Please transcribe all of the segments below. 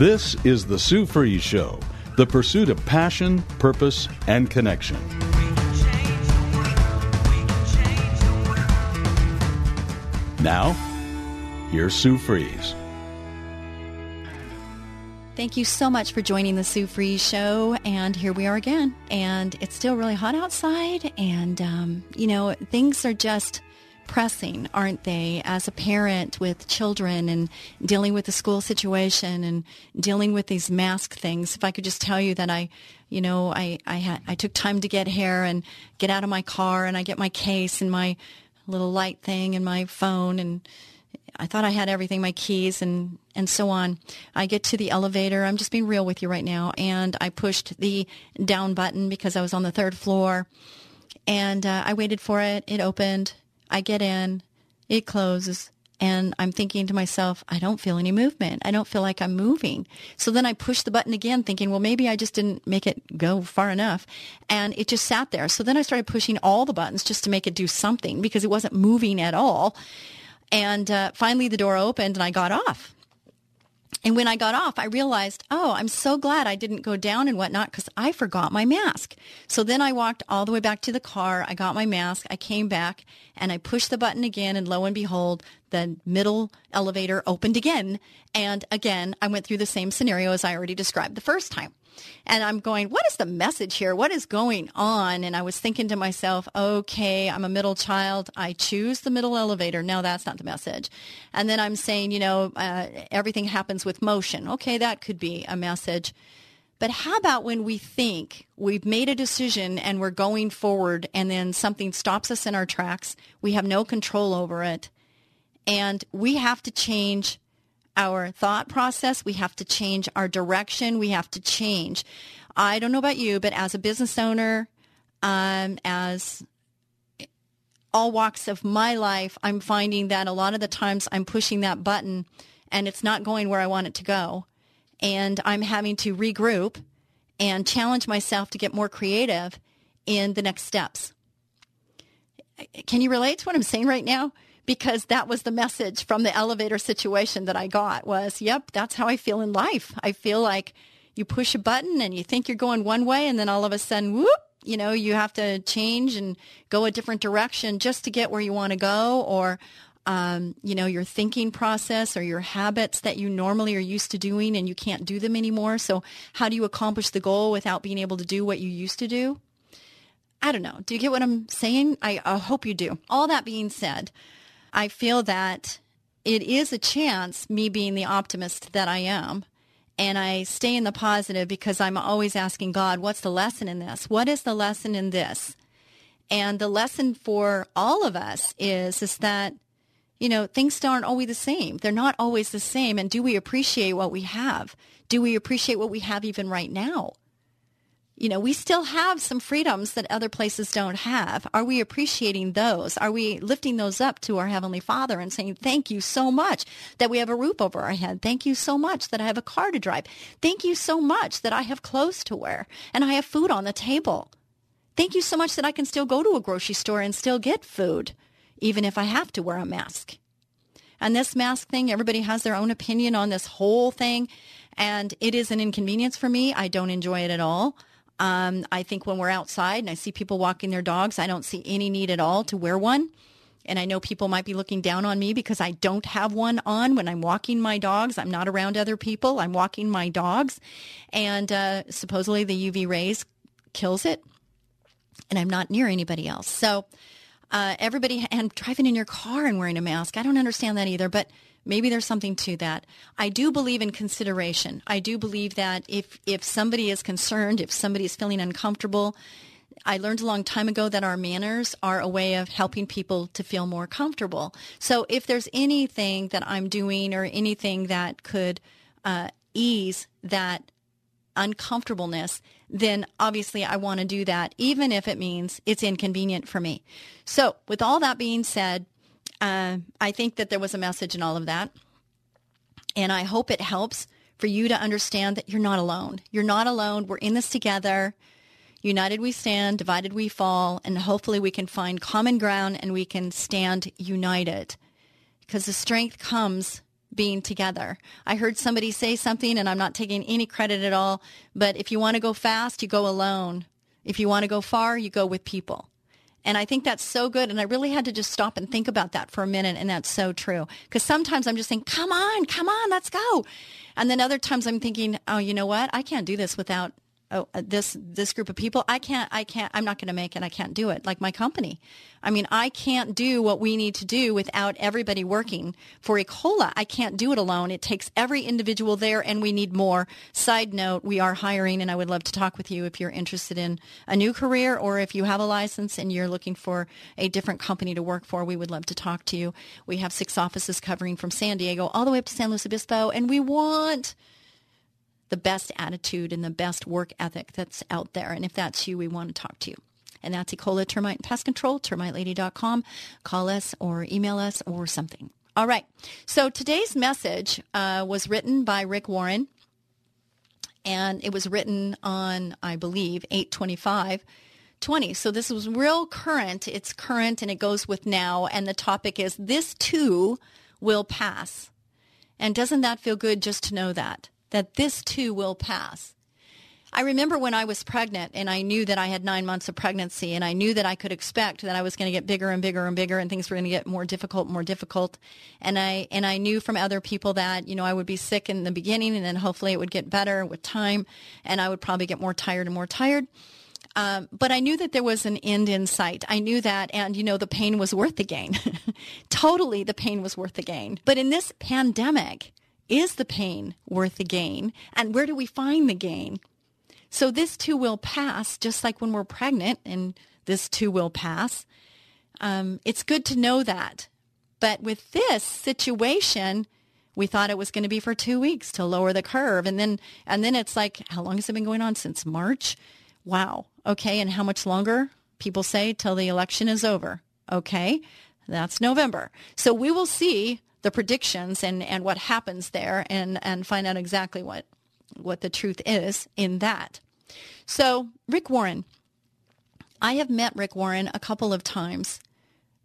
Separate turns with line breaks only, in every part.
This is the Sue Fries Show, the pursuit of passion, purpose, and connection. Now, here's Sue Fries.
Thank you so much for joining the Sue Fries Show. And here we are again. And it's still really hot outside. And, um, you know, things are just pressing, aren't they, as a parent with children and dealing with the school situation and dealing with these mask things. If I could just tell you that I, you know, I, I I took time to get here and get out of my car and I get my case and my little light thing and my phone and I thought I had everything, my keys and, and so on. I get to the elevator. I'm just being real with you right now. And I pushed the down button because I was on the third floor and uh, I waited for it. It opened I get in, it closes, and I'm thinking to myself, I don't feel any movement. I don't feel like I'm moving. So then I push the button again, thinking, well, maybe I just didn't make it go far enough. And it just sat there. So then I started pushing all the buttons just to make it do something because it wasn't moving at all. And uh, finally, the door opened and I got off. And when I got off, I realized, oh, I'm so glad I didn't go down and whatnot because I forgot my mask. So then I walked all the way back to the car. I got my mask. I came back and I pushed the button again. And lo and behold, the middle elevator opened again. And again, I went through the same scenario as I already described the first time. And I'm going, what is the message here? What is going on? And I was thinking to myself, okay, I'm a middle child. I choose the middle elevator. No, that's not the message. And then I'm saying, you know, uh, everything happens with motion. Okay, that could be a message. But how about when we think we've made a decision and we're going forward and then something stops us in our tracks? We have no control over it. And we have to change our thought process. We have to change our direction. We have to change. I don't know about you, but as a business owner, um, as all walks of my life, I'm finding that a lot of the times I'm pushing that button and it's not going where I want it to go. And I'm having to regroup and challenge myself to get more creative in the next steps. Can you relate to what I'm saying right now? Because that was the message from the elevator situation that I got was, yep, that's how I feel in life. I feel like you push a button and you think you're going one way and then all of a sudden, whoop, you know, you have to change and go a different direction just to get where you want to go or um, you know, your thinking process or your habits that you normally are used to doing and you can't do them anymore. So how do you accomplish the goal without being able to do what you used to do? I don't know. Do you get what I'm saying? I, I hope you do. All that being said, I feel that it is a chance, me being the optimist that I am, and I stay in the positive because I'm always asking God, what's the lesson in this? What is the lesson in this? And the lesson for all of us is, is that, you know, things aren't always the same. They're not always the same. And do we appreciate what we have? Do we appreciate what we have even right now? You know, we still have some freedoms that other places don't have. Are we appreciating those? Are we lifting those up to our Heavenly Father and saying, thank you so much that we have a roof over our head. Thank you so much that I have a car to drive. Thank you so much that I have clothes to wear and I have food on the table. Thank you so much that I can still go to a grocery store and still get food, even if I have to wear a mask. And this mask thing, everybody has their own opinion on this whole thing. And it is an inconvenience for me. I don't enjoy it at all. Um, I think when we're outside and I see people walking their dogs, I don't see any need at all to wear one. And I know people might be looking down on me because I don't have one on when I'm walking my dogs. I'm not around other people. I'm walking my dogs. And uh, supposedly the UV rays kills it. And I'm not near anybody else. So uh, everybody, and driving in your car and wearing a mask, I don't understand that either. But maybe there's something to that. I do believe in consideration. I do believe that if if somebody is concerned, if somebody is feeling uncomfortable, I learned a long time ago that our manners are a way of helping people to feel more comfortable. So if there's anything that I'm doing or anything that could uh, ease that uncomfortableness, then obviously I want to do that, even if it means it's inconvenient for me. So with all that being said, uh, I think that there was a message in all of that. And I hope it helps for you to understand that you're not alone. You're not alone. We're in this together. United we stand, divided we fall, and hopefully we can find common ground and we can stand united. Because the strength comes being together. I heard somebody say something, and I'm not taking any credit at all, but if you want to go fast, you go alone. If you want to go far, you go with people. And I think that's so good. And I really had to just stop and think about that for a minute. And that's so true. Because sometimes I'm just saying, come on, come on, let's go. And then other times I'm thinking, oh, you know what? I can't do this without oh, uh, this this group of people i can't i can't i'm not going to make it i can't do it. Like my company. I mean i can't do what we need to do without everybody working for ecola i can't do it alone. It takes every individual there and we need more. Side note we are hiring and i would love to talk with you if you're interested in a new career or if you have a license and you're looking for a different company to work for we would love to talk to you. We have six offices covering from san diego all the way up to san luis obispo and we want the best attitude and the best work ethic that's out there. And if that's you, we want to talk to you. And that's Ecola Termite and Pest Control, termitelady.com. Call us or email us or something. All right. So today's message uh, was written by Rick Warren. And it was written on, I believe, 825 20. So this was real current. It's current and it goes with now. And the topic is this too will pass. And doesn't that feel good just to know that? That this too will pass. I remember when I was pregnant and I knew that I had nine months of pregnancy and I knew that I could expect that I was going to get bigger and bigger and bigger and things were going to get more difficult, more difficult. And I, and I knew from other people that, you know, I would be sick in the beginning and then hopefully it would get better with time and I would probably get more tired and more tired. Um, but I knew that there was an end in sight. I knew that, and you know, the pain was worth the gain. totally, the pain was worth the gain. But in this pandemic, is the pain worth the gain? And where do we find the gain? So this too will pass, just like when we're pregnant, and this too will pass. Um, it's good to know that. But with this situation, we thought it was going to be for two weeks to lower the curve, and then and then it's like, how long has it been going on since March? Wow. Okay, and how much longer? People say till the election is over. Okay, that's November. So we will see the predictions and, and what happens there and, and find out exactly what, what the truth is in that. So, Rick Warren. I have met Rick Warren a couple of times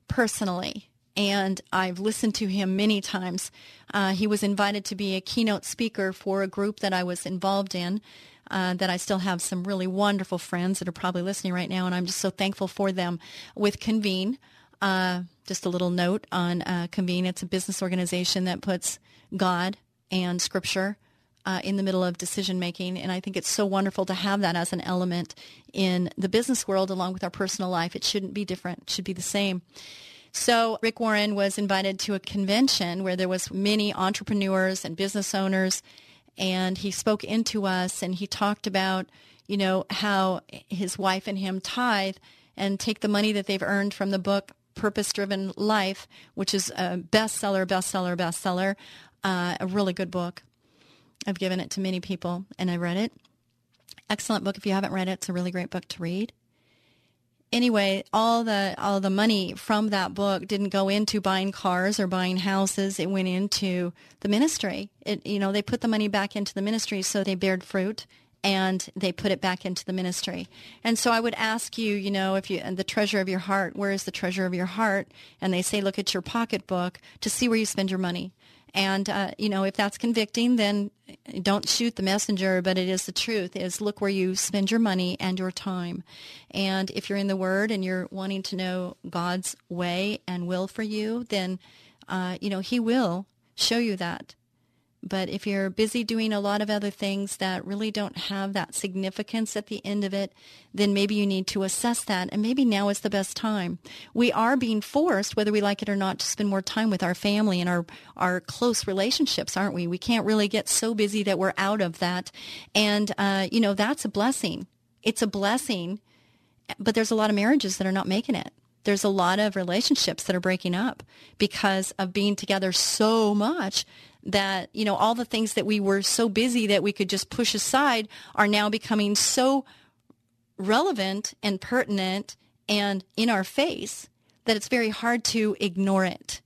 personally, and I've listened to him many times. Uh, he was invited to be a keynote speaker for a group that I was involved in. Uh, that I still have some really wonderful friends that are probably listening right now, and I'm just so thankful for them with Convene. Uh, just a little note on uh, Convene. It's a business organization that puts God and Scripture uh, in the middle of decision making. And I think it's so wonderful to have that as an element in the business world along with our personal life. It shouldn't be different. It should be the same. So Rick Warren was invited to a convention where there was many entrepreneurs and business owners and he spoke into us and he talked about, you know, how his wife and him tithe and take the money that they've earned from the book Purpose Driven Life, which is a bestseller, bestseller, bestseller, uh, a really good book. I've given it to many people and I read it. Excellent book. If you haven't read it, it's a really great book to read. Anyway, all the all the money from that book didn't go into buying cars or buying houses. It went into the ministry. It you know they put the money back into the ministry so they bared fruit and they put it back into the ministry. And so I would ask you, you know, if you and the treasure of your heart, where is the treasure of your heart? And they say, look at your pocketbook to see where you spend your money. And uh, you know, if that's convicting, then don't shoot the messenger. But it is the truth. Is look where you spend your money and your time. And if you're in the Word and you're wanting to know God's way and will for you, then uh, you know He will show you that. But if you're busy doing a lot of other things that really don't have that significance at the end of it, then maybe you need to assess that. And maybe now is the best time. We are being forced, whether we like it or not, to spend more time with our family and our, our close relationships, aren't we? We can't really get so busy that we're out of that. And, uh, you know, that's a blessing. It's a blessing but there's a lot of marriages that are not making it. There's a lot of relationships that are breaking up because of being together so much that, you know, all the things that we were so busy that we could just push aside are now becoming so relevant and pertinent and in our face that it's very hard to ignore it.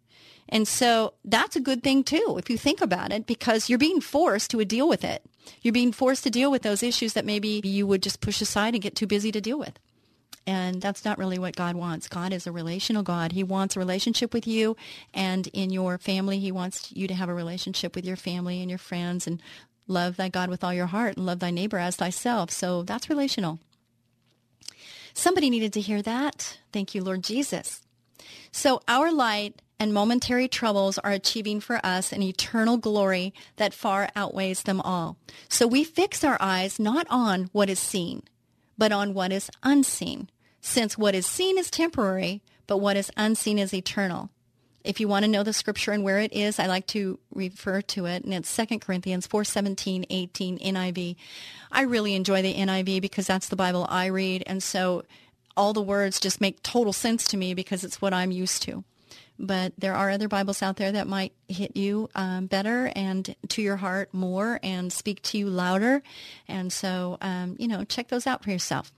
And so that's a good thing too, if you think about it, because you're being forced to deal with it. You're being forced to deal with those issues that maybe you would just push aside and get too busy to deal with. And that's not really what God wants. God is a relational God. He wants a relationship with you and in your family. He wants you to have a relationship with your family and your friends and love thy God with all your heart and love thy neighbor as thyself. So that's relational. Somebody needed to hear that. Thank you, Lord Jesus. So our light and momentary troubles are achieving for us an eternal glory that far outweighs them all. So we fix our eyes not on what is seen, but on what is unseen, since what is seen is temporary, but what is unseen is eternal. If you want to know the scripture and where it is, I like to refer to it, and it's 2 Corinthians 4, 17, 18, NIV. I really enjoy the NIV because that's the Bible I read, and so all the words just make total sense to me because it's what I'm used to but there are other Bibles out there that might hit you um, better and to your heart more and speak to you louder. And so, um, you know, check those out for yourself.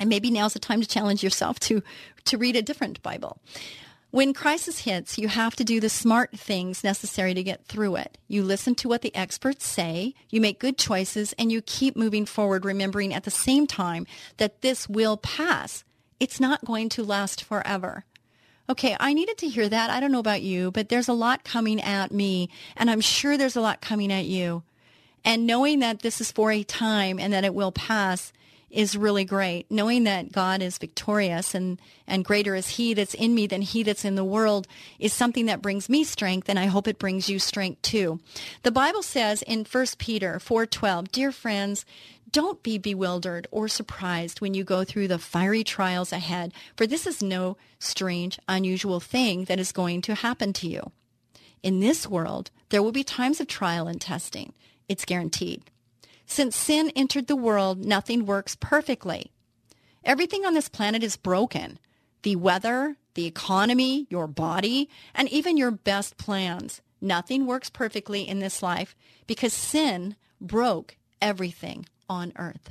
And maybe now's the time to challenge yourself to, to read a different Bible. When crisis hits, you have to do the smart things necessary to get through it. You listen to what the experts say, you make good choices, and you keep moving forward, remembering at the same time that this will pass. It's not going to last forever. Okay, I needed to hear that. I don't know about you, but there's a lot coming at me, and I'm sure there's a lot coming at you. And knowing that this is for a time and that it will pass is really great. Knowing that God is victorious and, and greater is he that's in me than he that's in the world is something that brings me strength and I hope it brings you strength too. The Bible says in 1 Peter 4:12, "Dear friends, don't be bewildered or surprised when you go through the fiery trials ahead, for this is no strange, unusual thing that is going to happen to you. In this world, there will be times of trial and testing. It's guaranteed. Since sin entered the world, nothing works perfectly. Everything on this planet is broken. The weather, the economy, your body, and even your best plans. Nothing works perfectly in this life because sin broke everything on earth.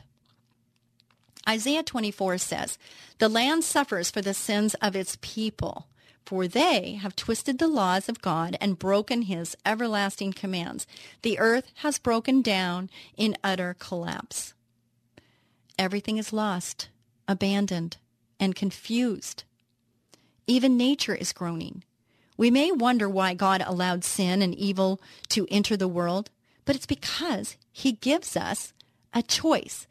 Isaiah 24 says, The land suffers for the sins of its people, for they have twisted the laws of God and broken his everlasting commands. The earth has broken down in utter collapse. Everything is lost, abandoned, and confused. Even nature is groaning. We may wonder why God allowed sin and evil to enter the world, but it's because he gives us a choice.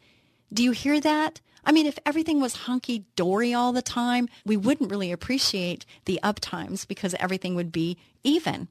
Do you hear that? I mean, if everything was hunky dory all the time, we wouldn't really appreciate the up times because everything would be even.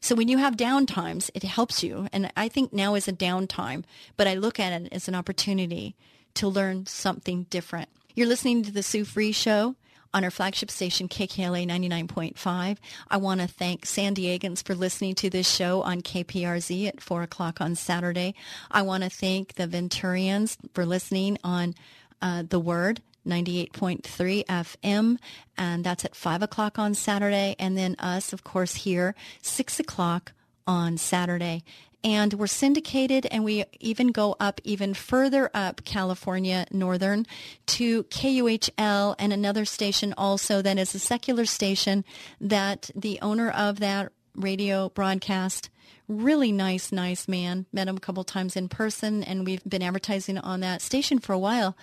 So when you have down times, it helps you. And I think now is a downtime, but I look at it as an opportunity to learn something different. You're listening to the Sue Fries Show on our flagship station, KKLA 99.5. I want to thank San Diegans for listening to this show on KPRZ at 4 o'clock on Saturday. I want to thank the Venturians for listening on uh, The Word 98.3 FM, and that's at 5 o'clock on Saturday. And then us, of course, here, 6 o'clock on Saturday and we're syndicated and we even go up even further up California Northern to KUHL and another station also that is a secular station that the owner of that radio broadcast really nice nice man met him a couple times in person and we've been advertising on that station for a while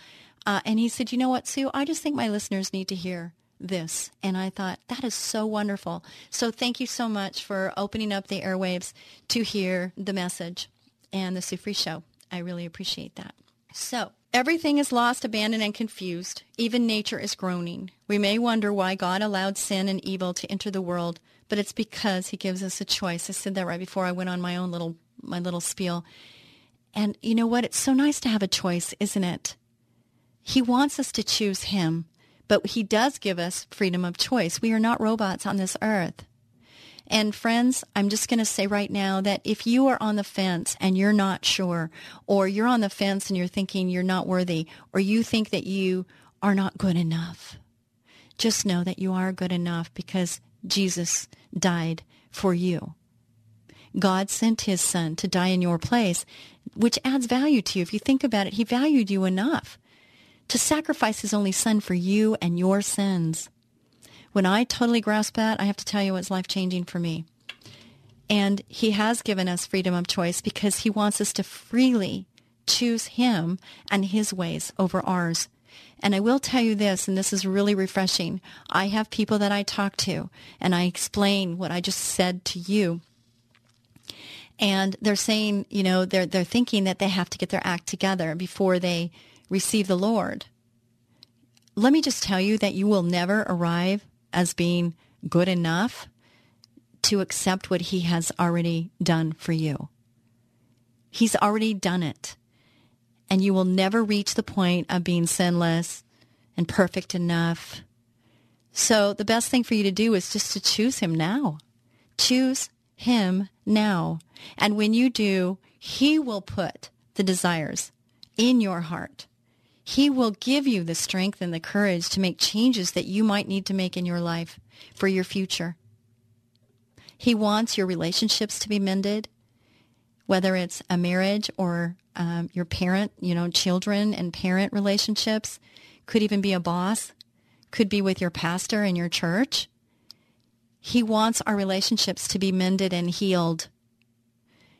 uh, and he said you know what sue i just think my listeners need to hear this. And I thought, that is so wonderful. So thank you so much for opening up the airwaves to hear the message and the Sue Fries Show. I really appreciate that. So everything is lost, abandoned, and confused. Even nature is groaning. We may wonder why God allowed sin and evil to enter the world, but it's because he gives us a choice. I said that right before I went on my own little my little spiel. And you know what? It's so nice to have a choice, isn't it? He wants us to choose him. But he does give us freedom of choice. We are not robots on this earth. And friends, I'm just going to say right now that if you are on the fence and you're not sure, or you're on the fence and you're thinking you're not worthy, or you think that you are not good enough. Just know that you are good enough because Jesus died for you. God sent his son to die in your place, which adds value to you. If you think about it, he valued you enough to sacrifice his only son for you and your sins. When I totally grasp that, I have to tell you it's life changing for me. And he has given us freedom of choice because he wants us to freely choose him and his ways over ours. And I will tell you this, and this is really refreshing. I have people that I talk to and I explain what I just said to you. And they're saying, you know, they're, they're thinking that they have to get their act together before they receive the Lord. Let me just tell you that you will never arrive as being good enough to accept what he has already done for you. He's already done it. And you will never reach the point of being sinless and perfect enough. So the best thing for you to do is just to choose him now. Choose him now. And when you do, he will put the desires in your heart. He will give you the strength and the courage to make changes that you might need to make in your life for your future. He wants your relationships to be mended, whether it's a marriage or um, your parent, you know, children and parent relationships. Could even be a boss. Could be with your pastor in your church. He wants our relationships to be mended and healed.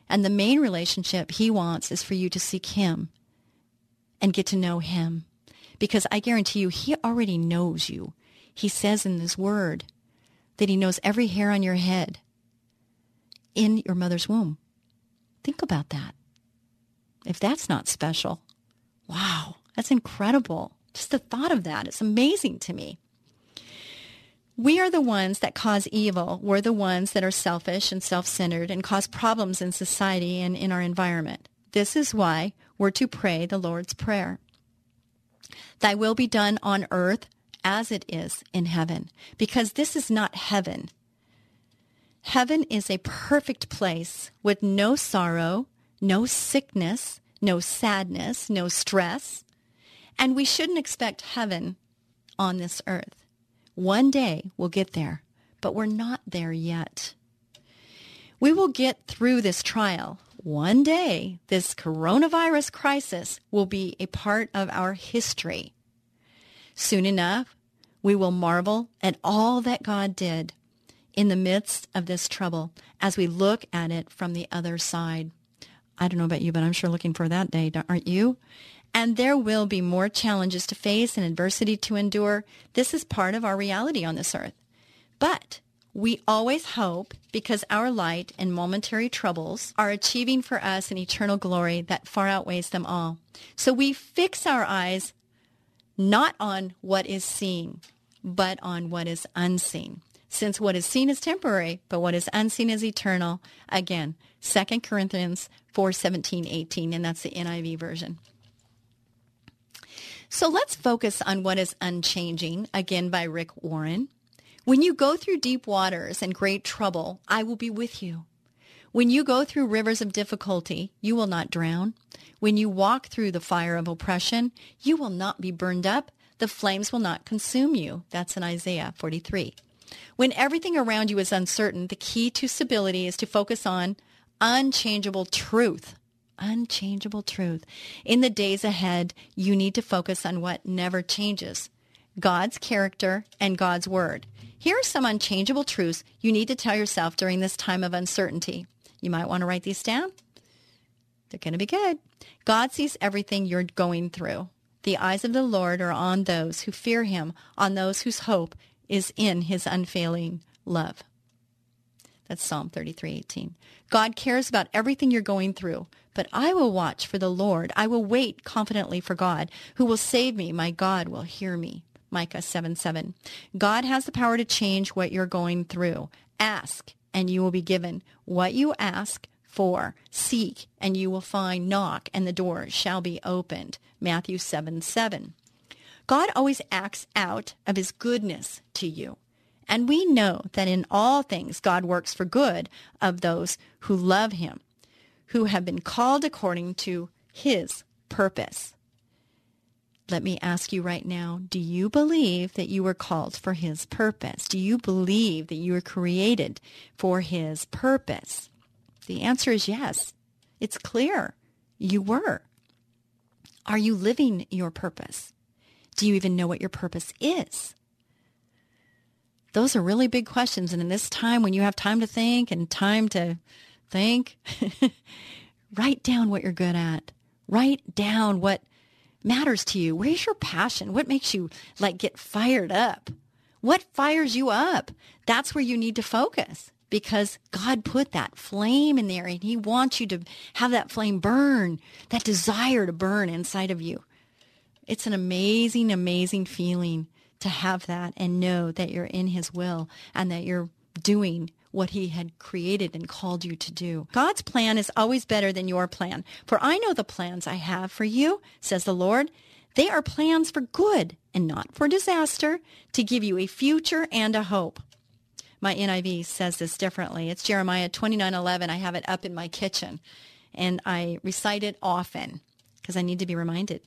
And the main relationship he wants is for you to seek him and get to know him. Because I guarantee you, he already knows you. He says in this word that he knows every hair on your head in your mother's womb. Think about that. If that's not special, wow, that's incredible. Just the thought of that is amazing to me. We are the ones that cause evil. We're the ones that are selfish and self-centered and cause problems in society and in our environment. This is why we're to pray the Lord's Prayer. Thy will be done on earth as it is in heaven, because this is not heaven. Heaven is a perfect place with no sorrow, no sickness, no sadness, no stress. And we shouldn't expect heaven on this earth. One day we'll get there, but we're not there yet. We will get through this trial. One day, this coronavirus crisis will be a part of our history. Soon enough, we will marvel at all that God did in the midst of this trouble as we look at it from the other side. I don't know about you, but I'm sure looking for that day, aren't you? And there will be more challenges to face and adversity to endure. This is part of our reality on this earth. But we always hope because our light and momentary troubles are achieving for us an eternal glory that far outweighs them all. So we fix our eyes not on what is seen, but on what is unseen since what is seen is temporary, but what is unseen is eternal. Again, 2 Corinthians 4, 17, 18, and that's the NIV version. So let's focus on what is unchanging, again by Rick Warren. When you go through deep waters and great trouble, I will be with you. When you go through rivers of difficulty, you will not drown. When you walk through the fire of oppression, you will not be burned up. The flames will not consume you. That's in Isaiah 43. When everything around you is uncertain, the key to stability is to focus on unchangeable truth. Unchangeable truth. In the days ahead, you need to focus on what never changes God's character and God's word. Here are some unchangeable truths you need to tell yourself during this time of uncertainty. You might want to write these down. They're going to be good. God sees everything you're going through. The eyes of the Lord are on those who fear him, on those whose hope is in his unfailing love. That's Psalm 33:18. God cares about everything you're going through, but I will watch for the Lord. I will wait confidently for God, who will save me. My God will hear me. Micah 7 7. God has the power to change what you're going through. Ask, and you will be given. What you ask for, seek, and you will find. Knock, and the door shall be opened. Matthew 7 7. God always acts out of his goodness to you. And we know that in all things God works for good of those who love him, who have been called according to his purpose. Let me ask you right now do you believe that you were called for His purpose? Do you believe that you were created for His purpose? The answer is yes. It's clear you were. Are you living your purpose? Do you even know what your purpose is? Those are really big questions. And in this time when you have time to think and time to think, write down what you're good at. Write down what matters to you. Where's your passion? What makes you like get fired up? What fires you up? That's where you need to focus because God put that flame in there and he wants you to have that flame burn, that desire to burn inside of you. It's an amazing, amazing feeling to have that and know that you're in his will and that you're doing what he had created and called you to do. God's plan is always better than your plan. For I know the plans I have for you, says the Lord. They are plans for good and not for disaster, to give you a future and a hope. My NIV says this differently. It's Jeremiah 29:11. I have it up in my kitchen and I recite it often because I need to be reminded.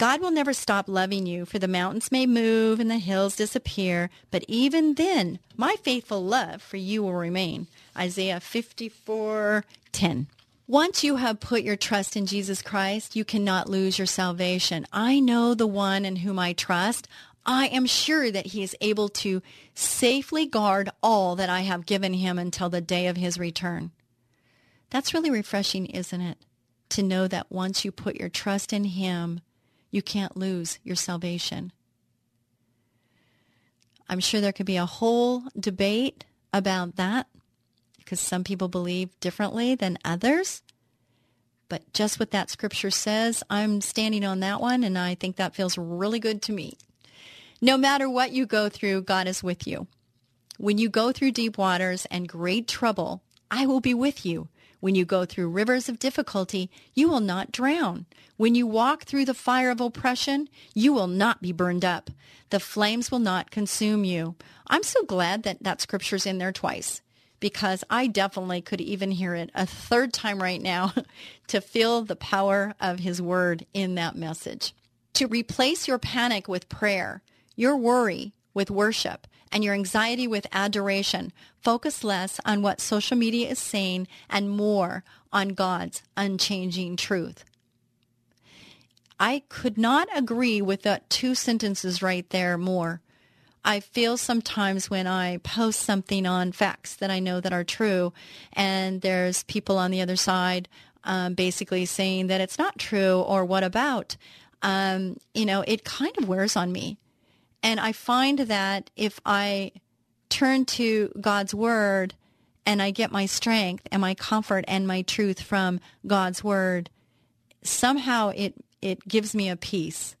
God will never stop loving you, for the mountains may move and the hills disappear, but even then, my faithful love for you will remain. Isaiah 54:10. Once you have put your trust in Jesus Christ, you cannot lose your salvation. I know the one in whom I trust. I am sure that he is able to safely guard all that I have given him until the day of his return. That's really refreshing, isn't it? To know that once you put your trust in him, you can't lose your salvation. I'm sure there could be a whole debate about that because some people believe differently than others. But just what that scripture says, I'm standing on that one, and I think that feels really good to me. No matter what you go through, God is with you. When you go through deep waters and great trouble, I will be with you. When you go through rivers of difficulty, you will not drown. When you walk through the fire of oppression, you will not be burned up. The flames will not consume you. I'm so glad that that scripture's in there twice because I definitely could even hear it a third time right now to feel the power of his word in that message. To replace your panic with prayer, your worry with worship, and your anxiety with adoration. Focus less on what social media is saying and more on God's unchanging truth. I could not agree with that two sentences right there more. I feel sometimes when I post something on facts that I know that are true, and there's people on the other side um, basically saying that it's not true or what about, um, you know, it kind of wears on me. And I find that if I turn to God's word and I get my strength and my comfort and my truth from God's word, somehow it, it gives me a peace.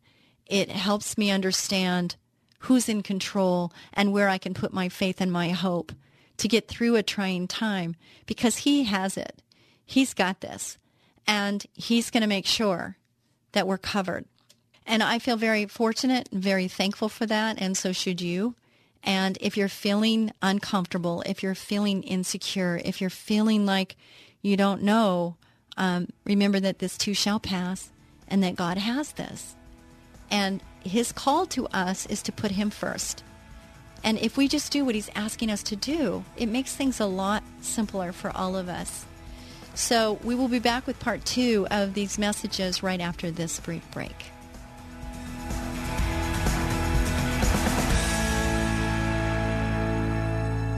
It helps me understand who's in control and where I can put my faith and my hope to get through a trying time because he has it. He's got this and he's going to make sure that we're covered. And I feel very fortunate and very thankful for that, and so should you. And if you're feeling uncomfortable, if you're feeling insecure, if you're feeling like you don't know, um, remember that this too shall pass and that God has this. And his call to us is to put him first. And if we just do what he's asking us to do, it makes things a lot simpler for all of us. So we will be back with part two of these messages right after this brief break.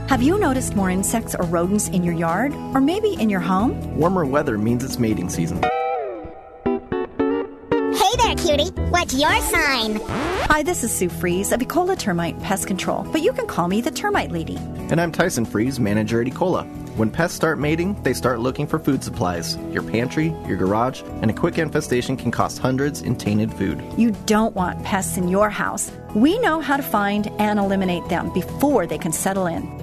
Have you noticed more insects or rodents in your yard? Or maybe in your home?
Warmer weather means it's mating season.
Hey there, cutie. What's your sign?
Hi, this is Sue Fries of Ecola Termite Pest Control, but you can call me the Termite Lady.
And I'm Tyson Fries, manager at Ecola. When pests start mating, they start looking for food supplies. Your pantry, your garage, and a quick infestation can cost hundreds in tainted food.
You don't want pests in your house. We know how to find and eliminate them before they can settle in.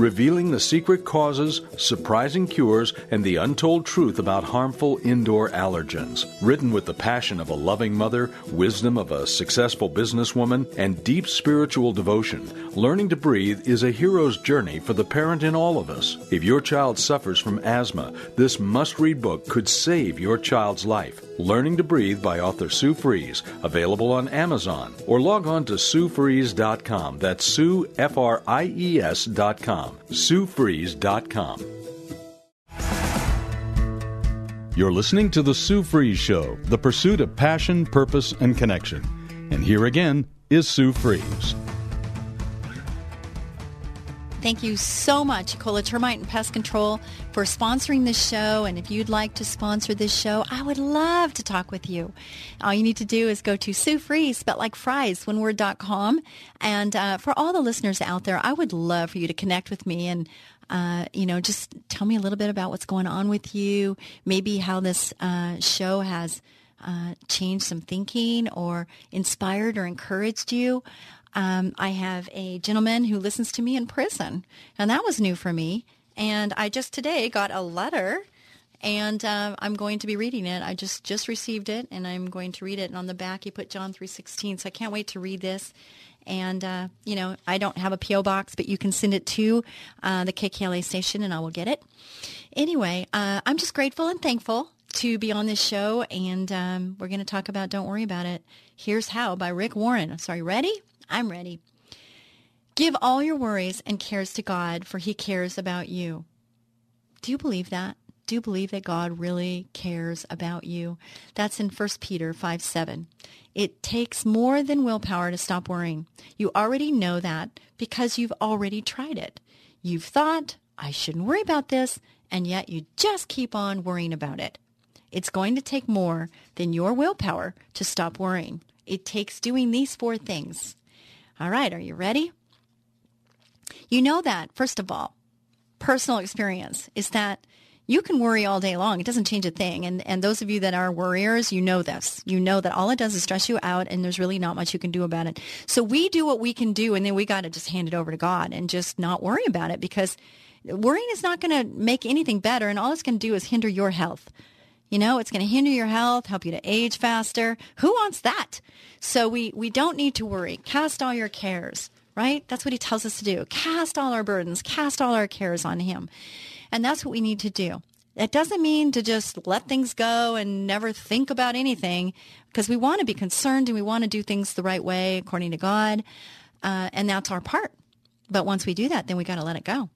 revealing the secret causes, surprising cures, and the untold truth about harmful indoor allergens. Written with the passion of a loving mother, wisdom of a successful businesswoman, and deep spiritual devotion, Learning to Breathe is a hero's journey for the parent in all of us. If your child suffers from asthma, this must read book could save your child's life. Learning to Breathe by author Sue Fries, available on Amazon, or log on to SueFries.com. That's Sue, F R I E S.com. SueFries.com. You're listening to The Sue Fries Show, the pursuit of passion, purpose, and connection. And here again is Sue Fries.
Thank you so much, Cola Termite and Pest Control, for sponsoring this show. And if you'd like to sponsor this show, I would love to talk with you. All you need to do is go to Sue Fries, spelled like fries, one word, dot com. And uh, for all the listeners out there, I would love for you to connect with me and uh, you know, just tell me a little bit about what's going on with you, maybe how this uh, show has uh, changed some thinking or inspired or encouraged you. Um, I have a gentleman who listens to me in prison, and that was new for me. And I just today got a letter, and uh, I'm going to be reading it. I just just received it, and I'm going to read it. And on the back, he put John three sixteen. So I can't wait to read this. And uh, you know, I don't have a PO box, but you can send it to uh, the KKLA station, and I will get it. Anyway, uh, I'm just grateful and thankful to be on this show, and um, we're going to talk about "Don't Worry About It." Here's how by Rick Warren. Sorry, ready? I'm ready. Give all your worries and cares to God, for He cares about you. Do you believe that? Do you believe that God really cares about you? That's in 1 Peter 5 7. It takes more than willpower to stop worrying. You already know that because you've already tried it. You've thought, I shouldn't worry about this, and yet you just keep on worrying about it. It's going to take more than your willpower to stop worrying. It takes doing these four things. All right, are you ready? You know that, first of all, personal experience is that you can worry all day long. It doesn't change a thing. And, and those of you that are worriers, you know this. You know that all it does is stress you out and there's really not much you can do about it. So we do what we can do and then we got to just hand it over to God and just not worry about it because worrying is not going to make anything better. And all it's going to do is hinder your health. You know, it's going to hinder your health, help you to age faster. Who wants that? So we, we don't need to worry. Cast all your cares, right? That's what he tells us to do. Cast all our burdens, cast all our cares on him. And that's what we need to do. It doesn't mean to just let things go and never think about anything because we want to be concerned and we want to do things the right way according to God. Uh, and that's our part. But once we do that, then we got to let it go.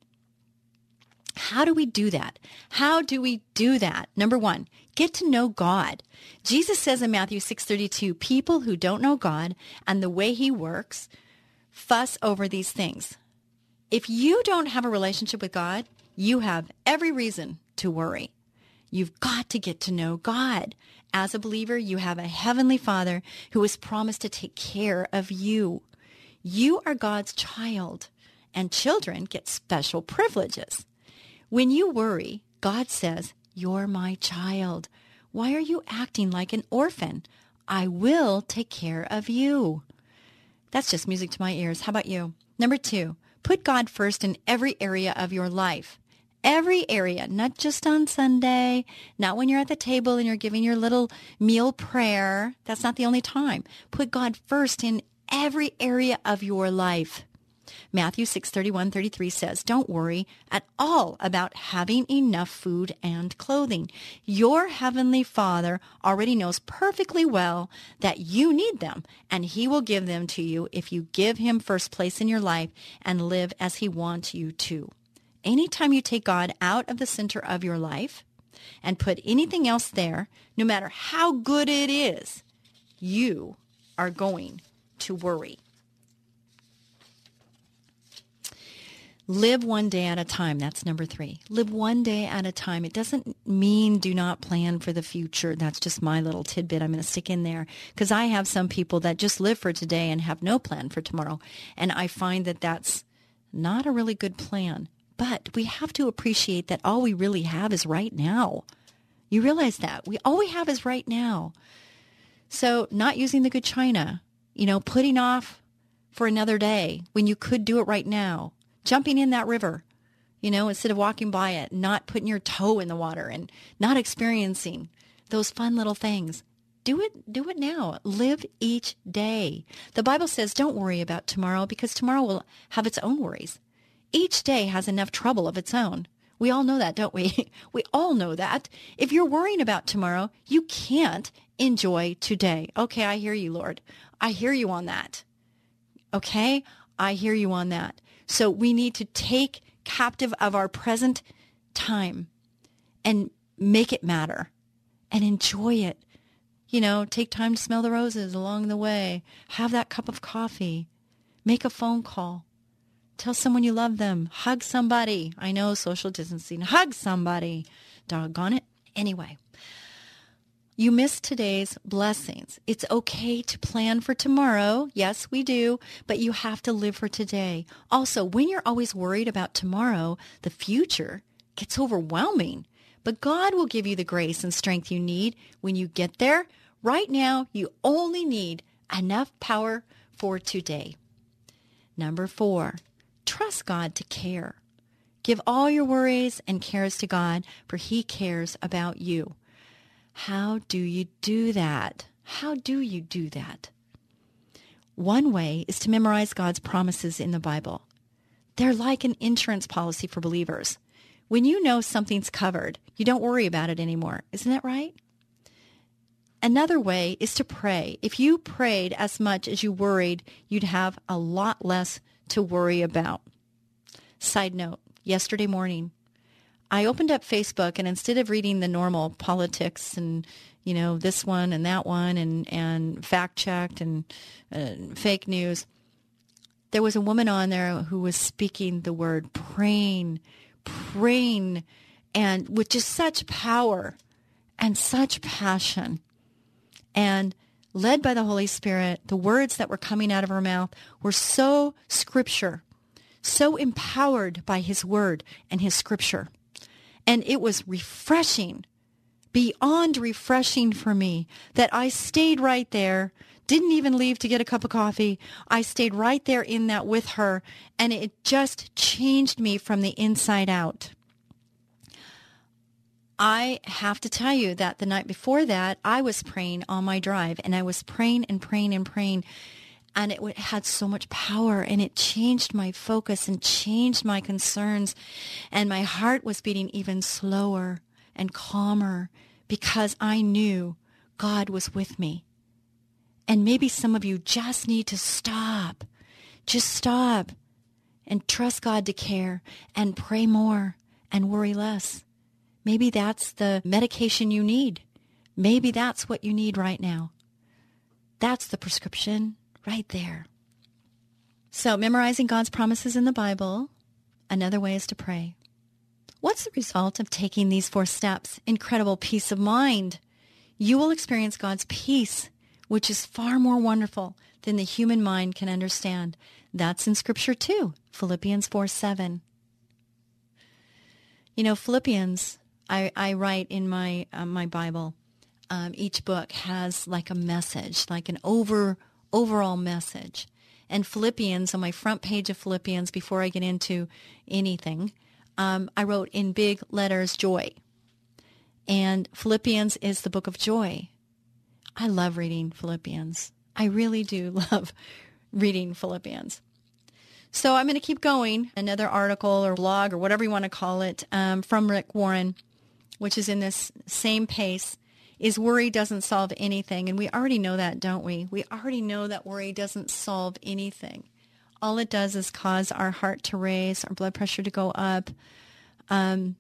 How do we do that? How do we do that? Number one, get to know God. Jesus says in Matthew 6:32, people who don't know God and the way he works fuss over these things. If you don't have a relationship with God, you have every reason to worry. You've got to get to know God. As a believer, you have a heavenly Father who has promised to take care of you. You are God's child, and children get special privileges. When you worry, God says, You're my child. Why are you acting like an orphan? I will take care of you. That's just music to my ears. How about you? Number two, put God first in every area of your life. Every area, not just on Sunday, not when you're at the table and you're giving your little meal prayer. That's not the only time. Put God first in every area of your life. Matthew 6, 31, 33 says, Don't worry at all about having enough food and clothing. Your heavenly Father already knows perfectly well that you need them, and He will give them to you if you give Him first place in your life and live as He wants you to. Anytime you take God out of the center of your life and put anything else there, no matter how good it is, you are going to worry. Live one day at a time. That's number three. Live one day at a time. It doesn't mean do not plan for the future. That's just my little tidbit I'm going to stick in there because I have some people that just live for today and have no plan for tomorrow. And I find that that's not a really good plan. But we have to appreciate that all we really have is right now. You realize that. We all we have is right now. So not using the good china, you know, putting off for another day when you could do it right now jumping in that river, you know, instead of walking by it, not putting your toe in the water and not experiencing those fun little things. Do it, do it now. Live each day. The Bible says don't worry about tomorrow because tomorrow will have its own worries. Each day has enough trouble of its own. We all know that, don't we? We all know that. If you're worrying about tomorrow, you can't enjoy today. Okay, I hear you, Lord. I hear you on that. Okay, I hear you on that. So we need to take captive of our present time and make it matter and enjoy it. You know, take time to smell the roses along the way. Have that cup of coffee. Make a phone call. Tell someone you love them. Hug somebody. I know social distancing. Hug somebody. Doggone it. Anyway, you missed today's blessings. It's okay to plan for tomorrow. Yes, we do, but you have to live for today. Also, when you're always worried about tomorrow, the future gets overwhelming. But God will give you the grace and strength you need when you get there. Right now, you only need enough power for today. Number four, trust God to care. Give all your worries and cares to God, for he cares about you. How do you do that? How do you do that? One way is to memorize God's promises in the Bible. They're like an insurance policy for believers. When you know something's covered, you don't worry about it anymore. Isn't that right? Another way is to pray. If you prayed as much as you worried, you'd have a lot less to worry about. Side note, yesterday morning, I opened up Facebook and instead of reading the normal politics and you know this one and that one and and fact checked and uh, fake news, there was a woman on there who was speaking the word praying, praying, and with just such power and such passion, and led by the Holy Spirit, the words that were coming out of her mouth were so scripture, so empowered by His Word and His Scripture. And it was refreshing, beyond refreshing for me that I stayed right there, didn't even leave to get a cup of coffee. I stayed right there in that with her, and it just changed me from the inside out. I have to tell you that the night before that, I was praying on my drive, and I was praying and praying and praying and it had so much power and it changed my focus and changed my concerns and my heart was beating even slower and calmer because I knew God was with me. And maybe some of you just need to stop. Just stop and trust God to care and pray more and worry less. Maybe that's the medication you need. Maybe that's what you need right now. That's the prescription right there. So, memorizing God's promises in the Bible, another way is to pray. What's the result of taking these four steps? Incredible peace of mind. You will experience God's peace, which is far more wonderful than the human mind can understand. That's in Scripture too, Philippians 4 7. You know, Philippians, I, I write in my, uh, my Bible, um, each book has like a message, like an over overall message. And Philippians, on my front page of Philippians, before I get into anything, um, I wrote in big letters joy. And Philippians is the book of joy. I love reading Philippians. I really do love reading Philippians. So I'm going to keep going. Another article or blog or whatever you want to call it um, from Rick Warren, which is in this same pace is worry doesn't solve anything. And we already know that, don't we? We already know that worry doesn't solve anything. All it does is cause our heart to race, our blood pressure to go up. Um,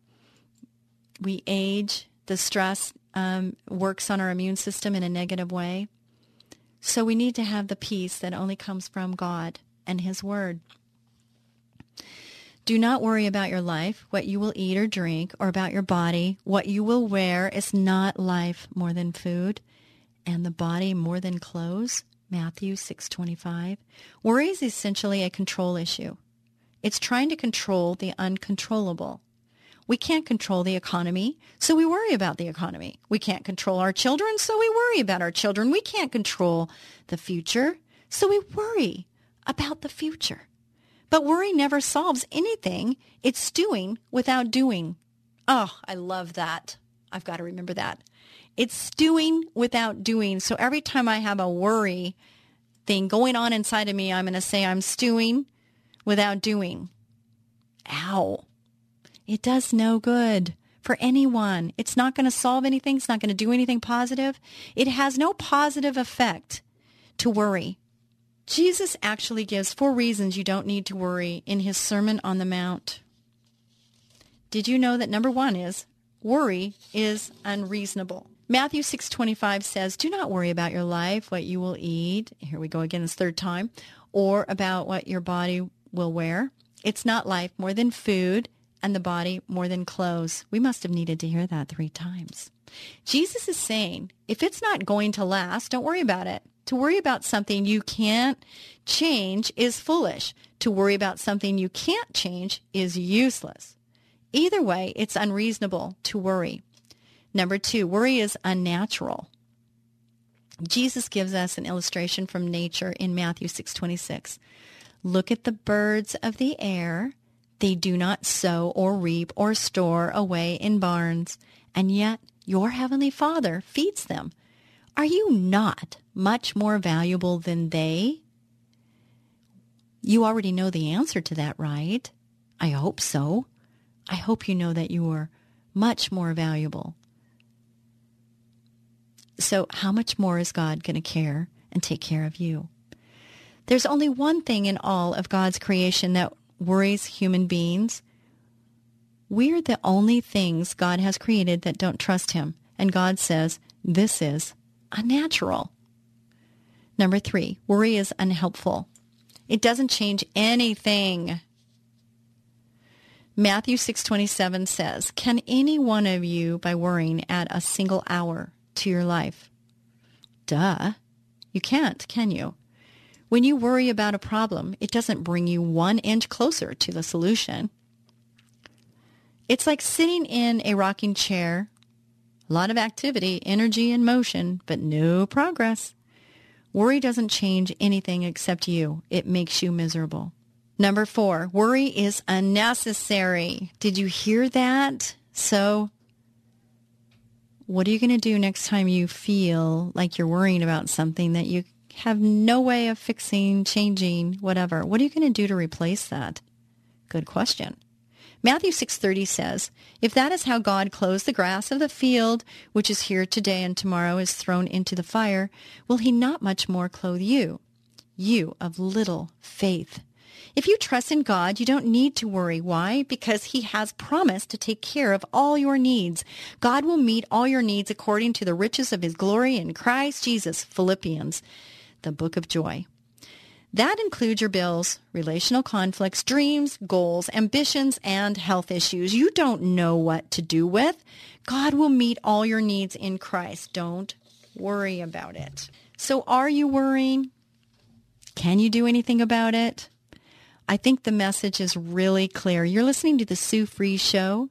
we age. The stress um, works on our immune system in a negative way. So we need to have the peace that only comes from God and His Word. Do not worry about your life, what you will eat or drink, or about your body, what you will wear. Is not life more than food, and the body more than clothes? Matthew 6:25. Worry is essentially a control issue. It's trying to control the uncontrollable. We can't control the economy, so we worry about the economy. We can't control our children, so we worry about our children. We can't control the future, so we worry about the future. But worry never solves anything. It's doing without doing. Oh, I love that. I've got to remember that. It's doing without doing. So every time I have a worry thing going on inside of me, I'm going to say I'm stewing without doing. Ow. It does no good for anyone. It's not going to solve anything. It's not going to do anything positive. It has no positive effect to worry. Jesus actually gives four reasons you don't need to worry in his Sermon on the Mount. Did you know that number one is worry is unreasonable? Matthew 6:25 says, "Do not worry about your life, what you will eat." Here we go again this third time, or about what your body will wear. It's not life more than food and the body more than clothes. We must have needed to hear that 3 times. Jesus is saying, if it's not going to last, don't worry about it. To worry about something you can't change is foolish. To worry about something you can't change is useless. Either way, it's unreasonable to worry. Number two, worry is unnatural. Jesus gives us an illustration from nature in Matthew 6:26. Look at the birds of the air. They do not sow or reap or store away in barns, and yet your heavenly Father feeds them. Are you not much more valuable than they? You already know the answer to that, right? I hope so. I hope you know that you are much more valuable so, how much more is God going to care and take care of you? There's only one thing in all of God's creation that worries human beings. We're the only things God has created that don't trust Him. And God says, this is unnatural. Number three, worry is unhelpful. It doesn't change anything. Matthew 6:27 says, "Can any one of you by worrying add a single hour to your life. Duh. You can't, can you? When you worry about a problem, it doesn't bring you one inch closer to the solution. It's like sitting in a rocking chair, a lot of activity, energy, and motion, but no progress. Worry doesn't change anything except you. It makes you miserable. Number four, worry is unnecessary. Did you hear that? So what are you going to do next time you feel like you're worrying about something that you have no way of fixing, changing, whatever? What are you going to do to replace that? Good question. Matthew 6:30 says, "If that is how God clothes the grass of the field, which is here today and tomorrow is thrown into the fire, will he not much more clothe you, you of little faith?" If you trust in God, you don't need to worry. Why? Because He has promised to take care of all your needs. God will meet all your needs according to the riches of His glory in Christ Jesus. Philippians, the book of joy. That includes your bills, relational conflicts, dreams, goals, ambitions, and health issues you don't know what to do with. God will meet all your needs in Christ. Don't worry about it. So are you worrying? Can you do anything about it? I think the message is really clear. You're listening to the Sue Fries Show,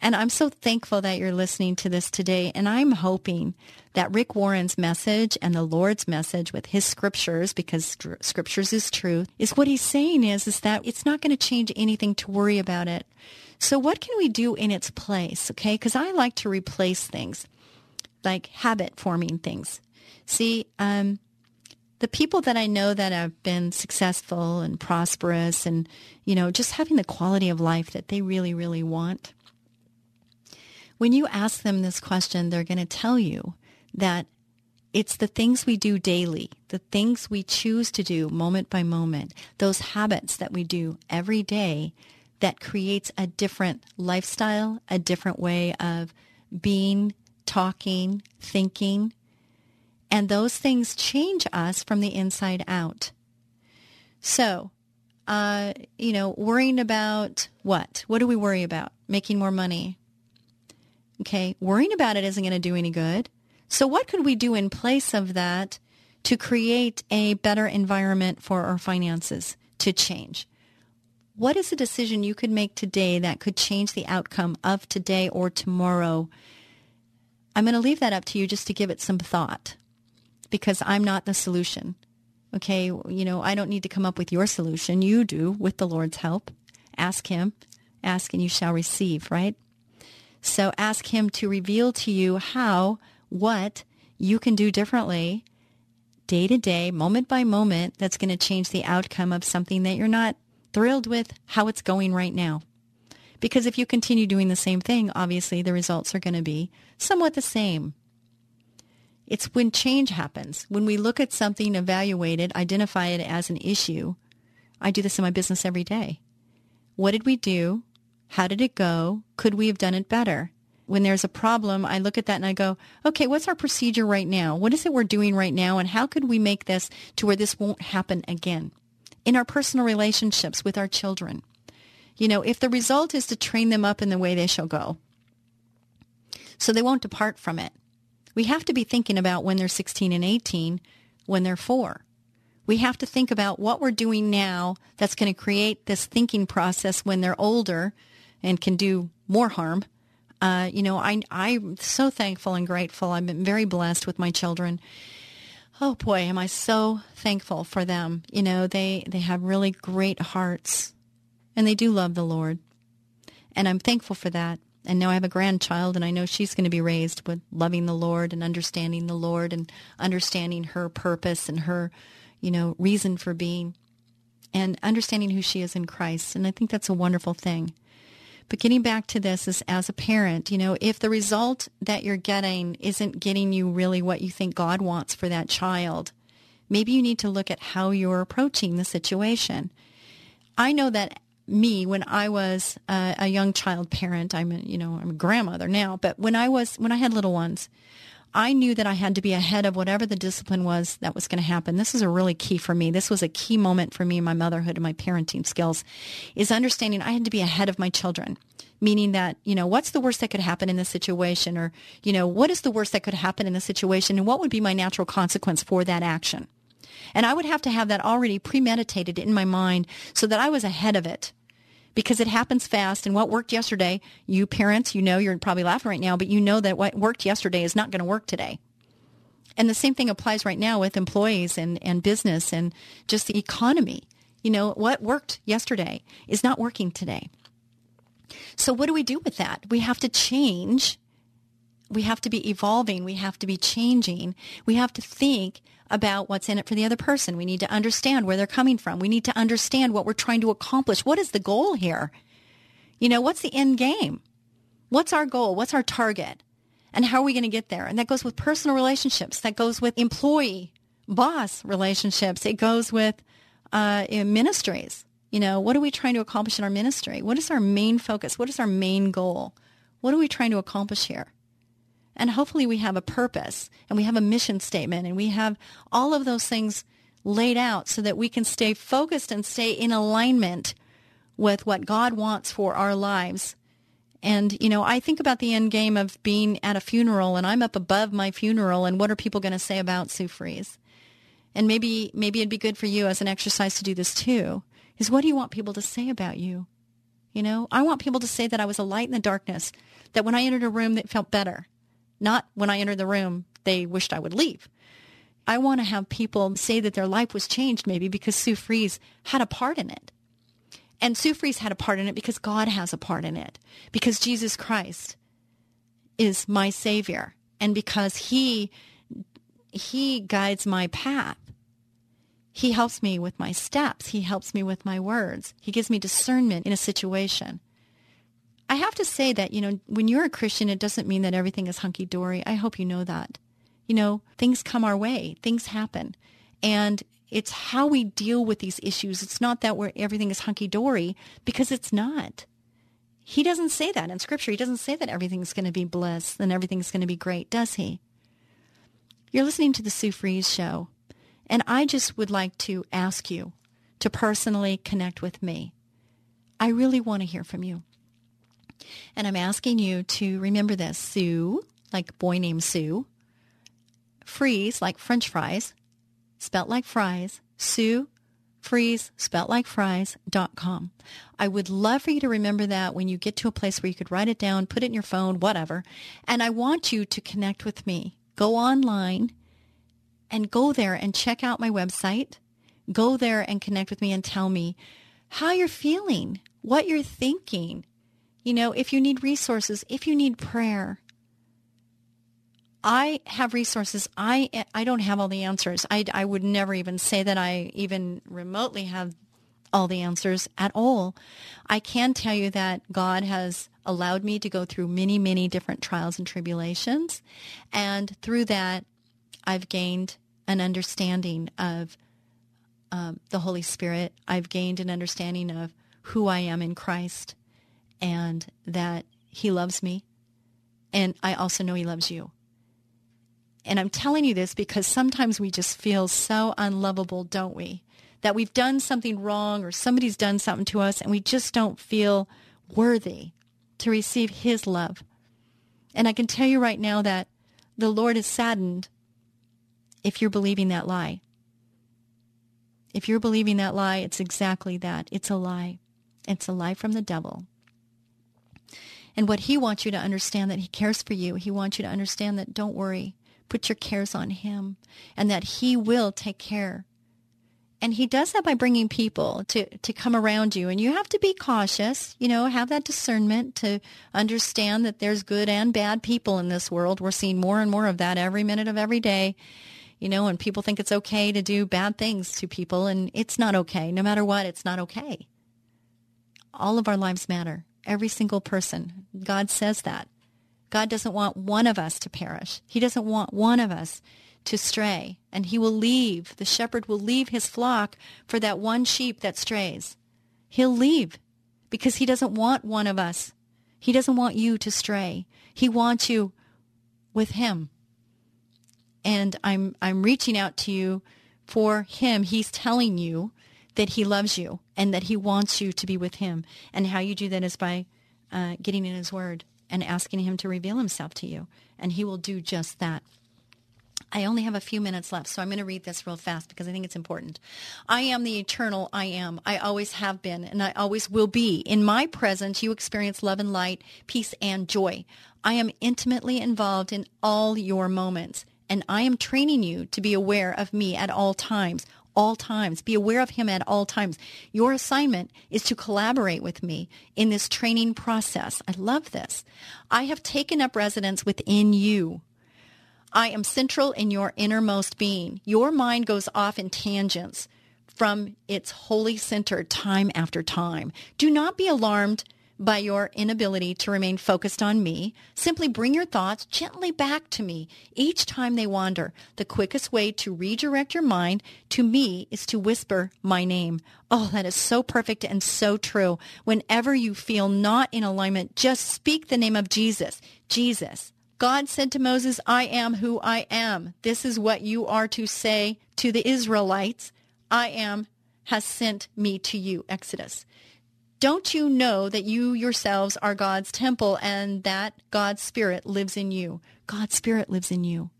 and I'm so thankful that you're listening to this today. And I'm hoping that Rick Warren's message and the Lord's message with his scriptures, because scriptures is truth, is what he's saying is, is that it's not going to change anything to worry about it. So what can we do in its place? Okay. Cause I like to replace things like habit forming things. See, um, the people that I know that have been successful and prosperous and, you know, just having the quality of life that they really, really want, when you ask them this question, they're going to tell you that it's the things we do daily, the things we choose to do moment by moment, those habits that we do every day that creates a different lifestyle, a different way of being, talking, thinking, And those things change us from the inside out. So, uh, you know, worrying about what? What do we worry about? Making more money. Okay. Worrying about it isn't going to do any good. So what could we do in place of that to create a better environment for our finances to change? What is a decision you could make today that could change the outcome of today or tomorrow? I'm going to leave that up to you just to give it some thought because I'm not the solution. Okay, you know, I don't need to come up with your solution. You do with the Lord's help. Ask Him. Ask and you shall receive, right? So ask Him to reveal to you how, what you can do differently day to day, moment by moment, that's going to change the outcome of something that you're not thrilled with how it's going right now. Because if you continue doing the same thing, obviously the results are going to be somewhat the same. It's when change happens, when we look at something, evaluate it, identify it as an issue. I do this in my business every day. What did we do? How did it go? Could we have done it better? When there's a problem, I look at that and I go, okay, what's our procedure right now? What is it we're doing right now? And how could we make this to where this won't happen again? In our personal relationships with our children. You know, if the result is to train them up in the way they shall go, so they won't depart from it, we have to be thinking about when they're 16 and 18, when they're four. We have to think about what we're doing now that's going to create this thinking process when they're older and can do more harm. Uh, you know, I, I'm so thankful and grateful. I've been very blessed with my children. Oh boy, am I so thankful for them. You know, they, they have really great hearts and they do love the Lord. And I'm thankful for that. And now I have a grandchild, and I know she's going to be raised with loving the Lord and understanding the Lord and understanding her purpose and her, you know, reason for being and understanding who she is in Christ. And I think that's a wonderful thing. But getting back to this is as a parent, you know, if the result that you're getting isn't getting you really what you think God wants for that child, maybe you need to look at how you're approaching the situation. I know that me when I was a young child parent. I'm a, you know I'm a grandmother now, but when I was when I had little ones, I knew that I had to be ahead of whatever the discipline was that was going to happen. This is a really key for me. This was a key moment for me in my motherhood and my parenting skills is understanding I had to be ahead of my children. Meaning that, you know, what's the worst that could happen in this situation? Or, you know, what is the worst that could happen in this situation? And what would be my natural consequence for that action? And I would have to have that already premeditated in my mind so that I was ahead of it because it happens fast. And what worked yesterday, you parents, you know, you're probably laughing right now, but you know that what worked yesterday is not going to work today. And the same thing applies right now with employees and, and business and just the economy. You know, what worked yesterday is not working today. So what do we do with that? We have to change. We have to be evolving. We have to be changing. We have to think about what's in it for the other person. We need to understand where they're coming from. We need to understand what we're trying to accomplish. What is the goal here? You know, what's the end game? What's our goal? What's our target? And how are we going to get there? And that goes with personal relationships. That goes with employee, boss relationships. It goes with uh, ministries. You know, what are we trying to accomplish in our ministry? What is our main focus? What is our main goal? What are we trying to accomplish here? And hopefully we have a purpose and we have a mission statement and we have all of those things laid out so that we can stay focused and stay in alignment with what God wants for our lives. And, you know, I think about the end game of being at a funeral and I'm up above my funeral and what are people going to say about Sue Fries? And maybe, maybe it'd be good for you as an exercise to do this too, is what do you want people to say about you? You know, I want people to say that I was a light in the darkness, that when I entered a room that felt better, not when I entered the room, they wished I would leave. I want to have people say that their life was changed maybe because Sue Fries had a part in it. And Sue Fries had a part in it because God has a part in it. Because Jesus Christ is my savior and because he he guides my path. He helps me with my steps. He helps me with my words. He gives me discernment in a situation. I have to say that, you know, when you're a Christian, it doesn't mean that everything is hunky dory. I hope you know that. You know, things come our way, things happen. And it's how we deal with these issues. It's not that where everything is hunky dory because it's not. He doesn't say that in scripture. He doesn't say that everything's going to be bliss and everything's going to be great, does he? You're listening to the Sue Fries Show, and I just would like to ask you to personally connect with me. I really want to hear from you. And I'm asking you to remember this Sue, like boy named Sue, Freeze, like French fries, spelt like fries, Sue freeze, spelt like fries.com. I would love for you to remember that when you get to a place where you could write it down, put it in your phone, whatever. And I want you to connect with me. Go online and go there and check out my website. Go there and connect with me and tell me how you're feeling, what you're thinking. You know, if you need resources, if you need prayer, I have resources. I I don't have all the answers. I, I would never even say that I even remotely have all the answers at all. I can tell you that God has allowed me to go through many, many different trials and tribulations. And through that, I've gained an understanding of um, the Holy Spirit. I've gained an understanding of who I am in Christ and that He loves me. And I also know He loves you. And I'm telling you this because sometimes we just feel so unlovable, don't we? That we've done something wrong or somebody's done something to us and we just don't feel worthy to receive his love. And I can tell you right now that the Lord is saddened if you're believing that lie. If you're believing that lie, it's exactly that. It's a lie. It's a lie from the devil. And what he wants you to understand that he cares for you. He wants you to understand that don't worry. Put your cares on him and that he will take care. And he does that by bringing people to, to come around you. And you have to be cautious, you know, have that discernment to understand that there's good and bad people in this world. We're seeing more and more of that every minute of every day. You know, and people think it's okay to do bad things to people, and it's not okay. No matter what, it's not okay. All of our lives matter. Every single person. God says that. God doesn't want one of us to perish. He doesn't want one of us to stray. And he will leave, the shepherd will leave his flock for that one sheep that strays. He'll leave because he doesn't want one of us. He doesn't want you to stray. He wants you with him. And I'm, I'm reaching out to you for him. He's telling you that he loves you and that he wants you to be with him. And how you do that is by uh, getting in his word and asking Him to reveal Himself to you. And He will do just that. I only have a few minutes left, so I'm going to read this real fast because I think it's important. I am the eternal I am. I always have been, and I always will be. In my presence, you experience love and light, peace and joy. I am intimately involved in all your moments, and I am training you to be aware of me at all times, all times. Be aware of him at all times. Your assignment is to collaborate with me in this training process. I love this. I have taken up residence within you. I am central in your innermost being. Your mind goes off in tangents from its holy center time after time. Do not be alarmed by your inability to remain focused on me. Simply bring your thoughts gently back to me each time they wander. The quickest way to redirect your mind to me is to whisper my name. Oh, that is so perfect and so true. Whenever you feel not in alignment, just speak the name of Jesus. Jesus. God said to Moses, I am who I am. This is what you are to say to the Israelites. I am has sent me to you. Exodus. Don't you know that you yourselves are God's temple and that God's Spirit lives in you? God's Spirit lives in you.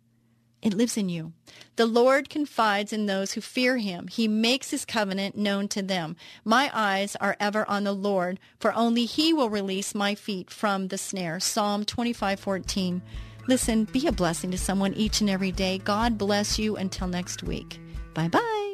It lives in you. The Lord confides in those who fear him. He makes his covenant known to them. My eyes are ever on the Lord, for only he will release my feet from the snare. Psalm 25:14. Listen, be a blessing to someone each and every day. God bless you until next week. Bye-bye.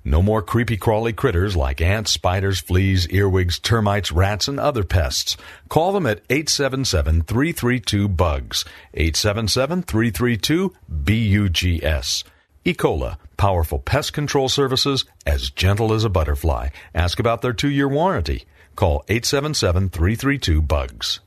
No more creepy crawly critters like ants, spiders, fleas, earwigs, termites, rats, and other pests. Call them at 877-332-BUGS. 877-332-BUGS. Ecola, powerful pest control services as gentle as a butterfly. Ask about their two-year warranty. Call 877-332-BUGS.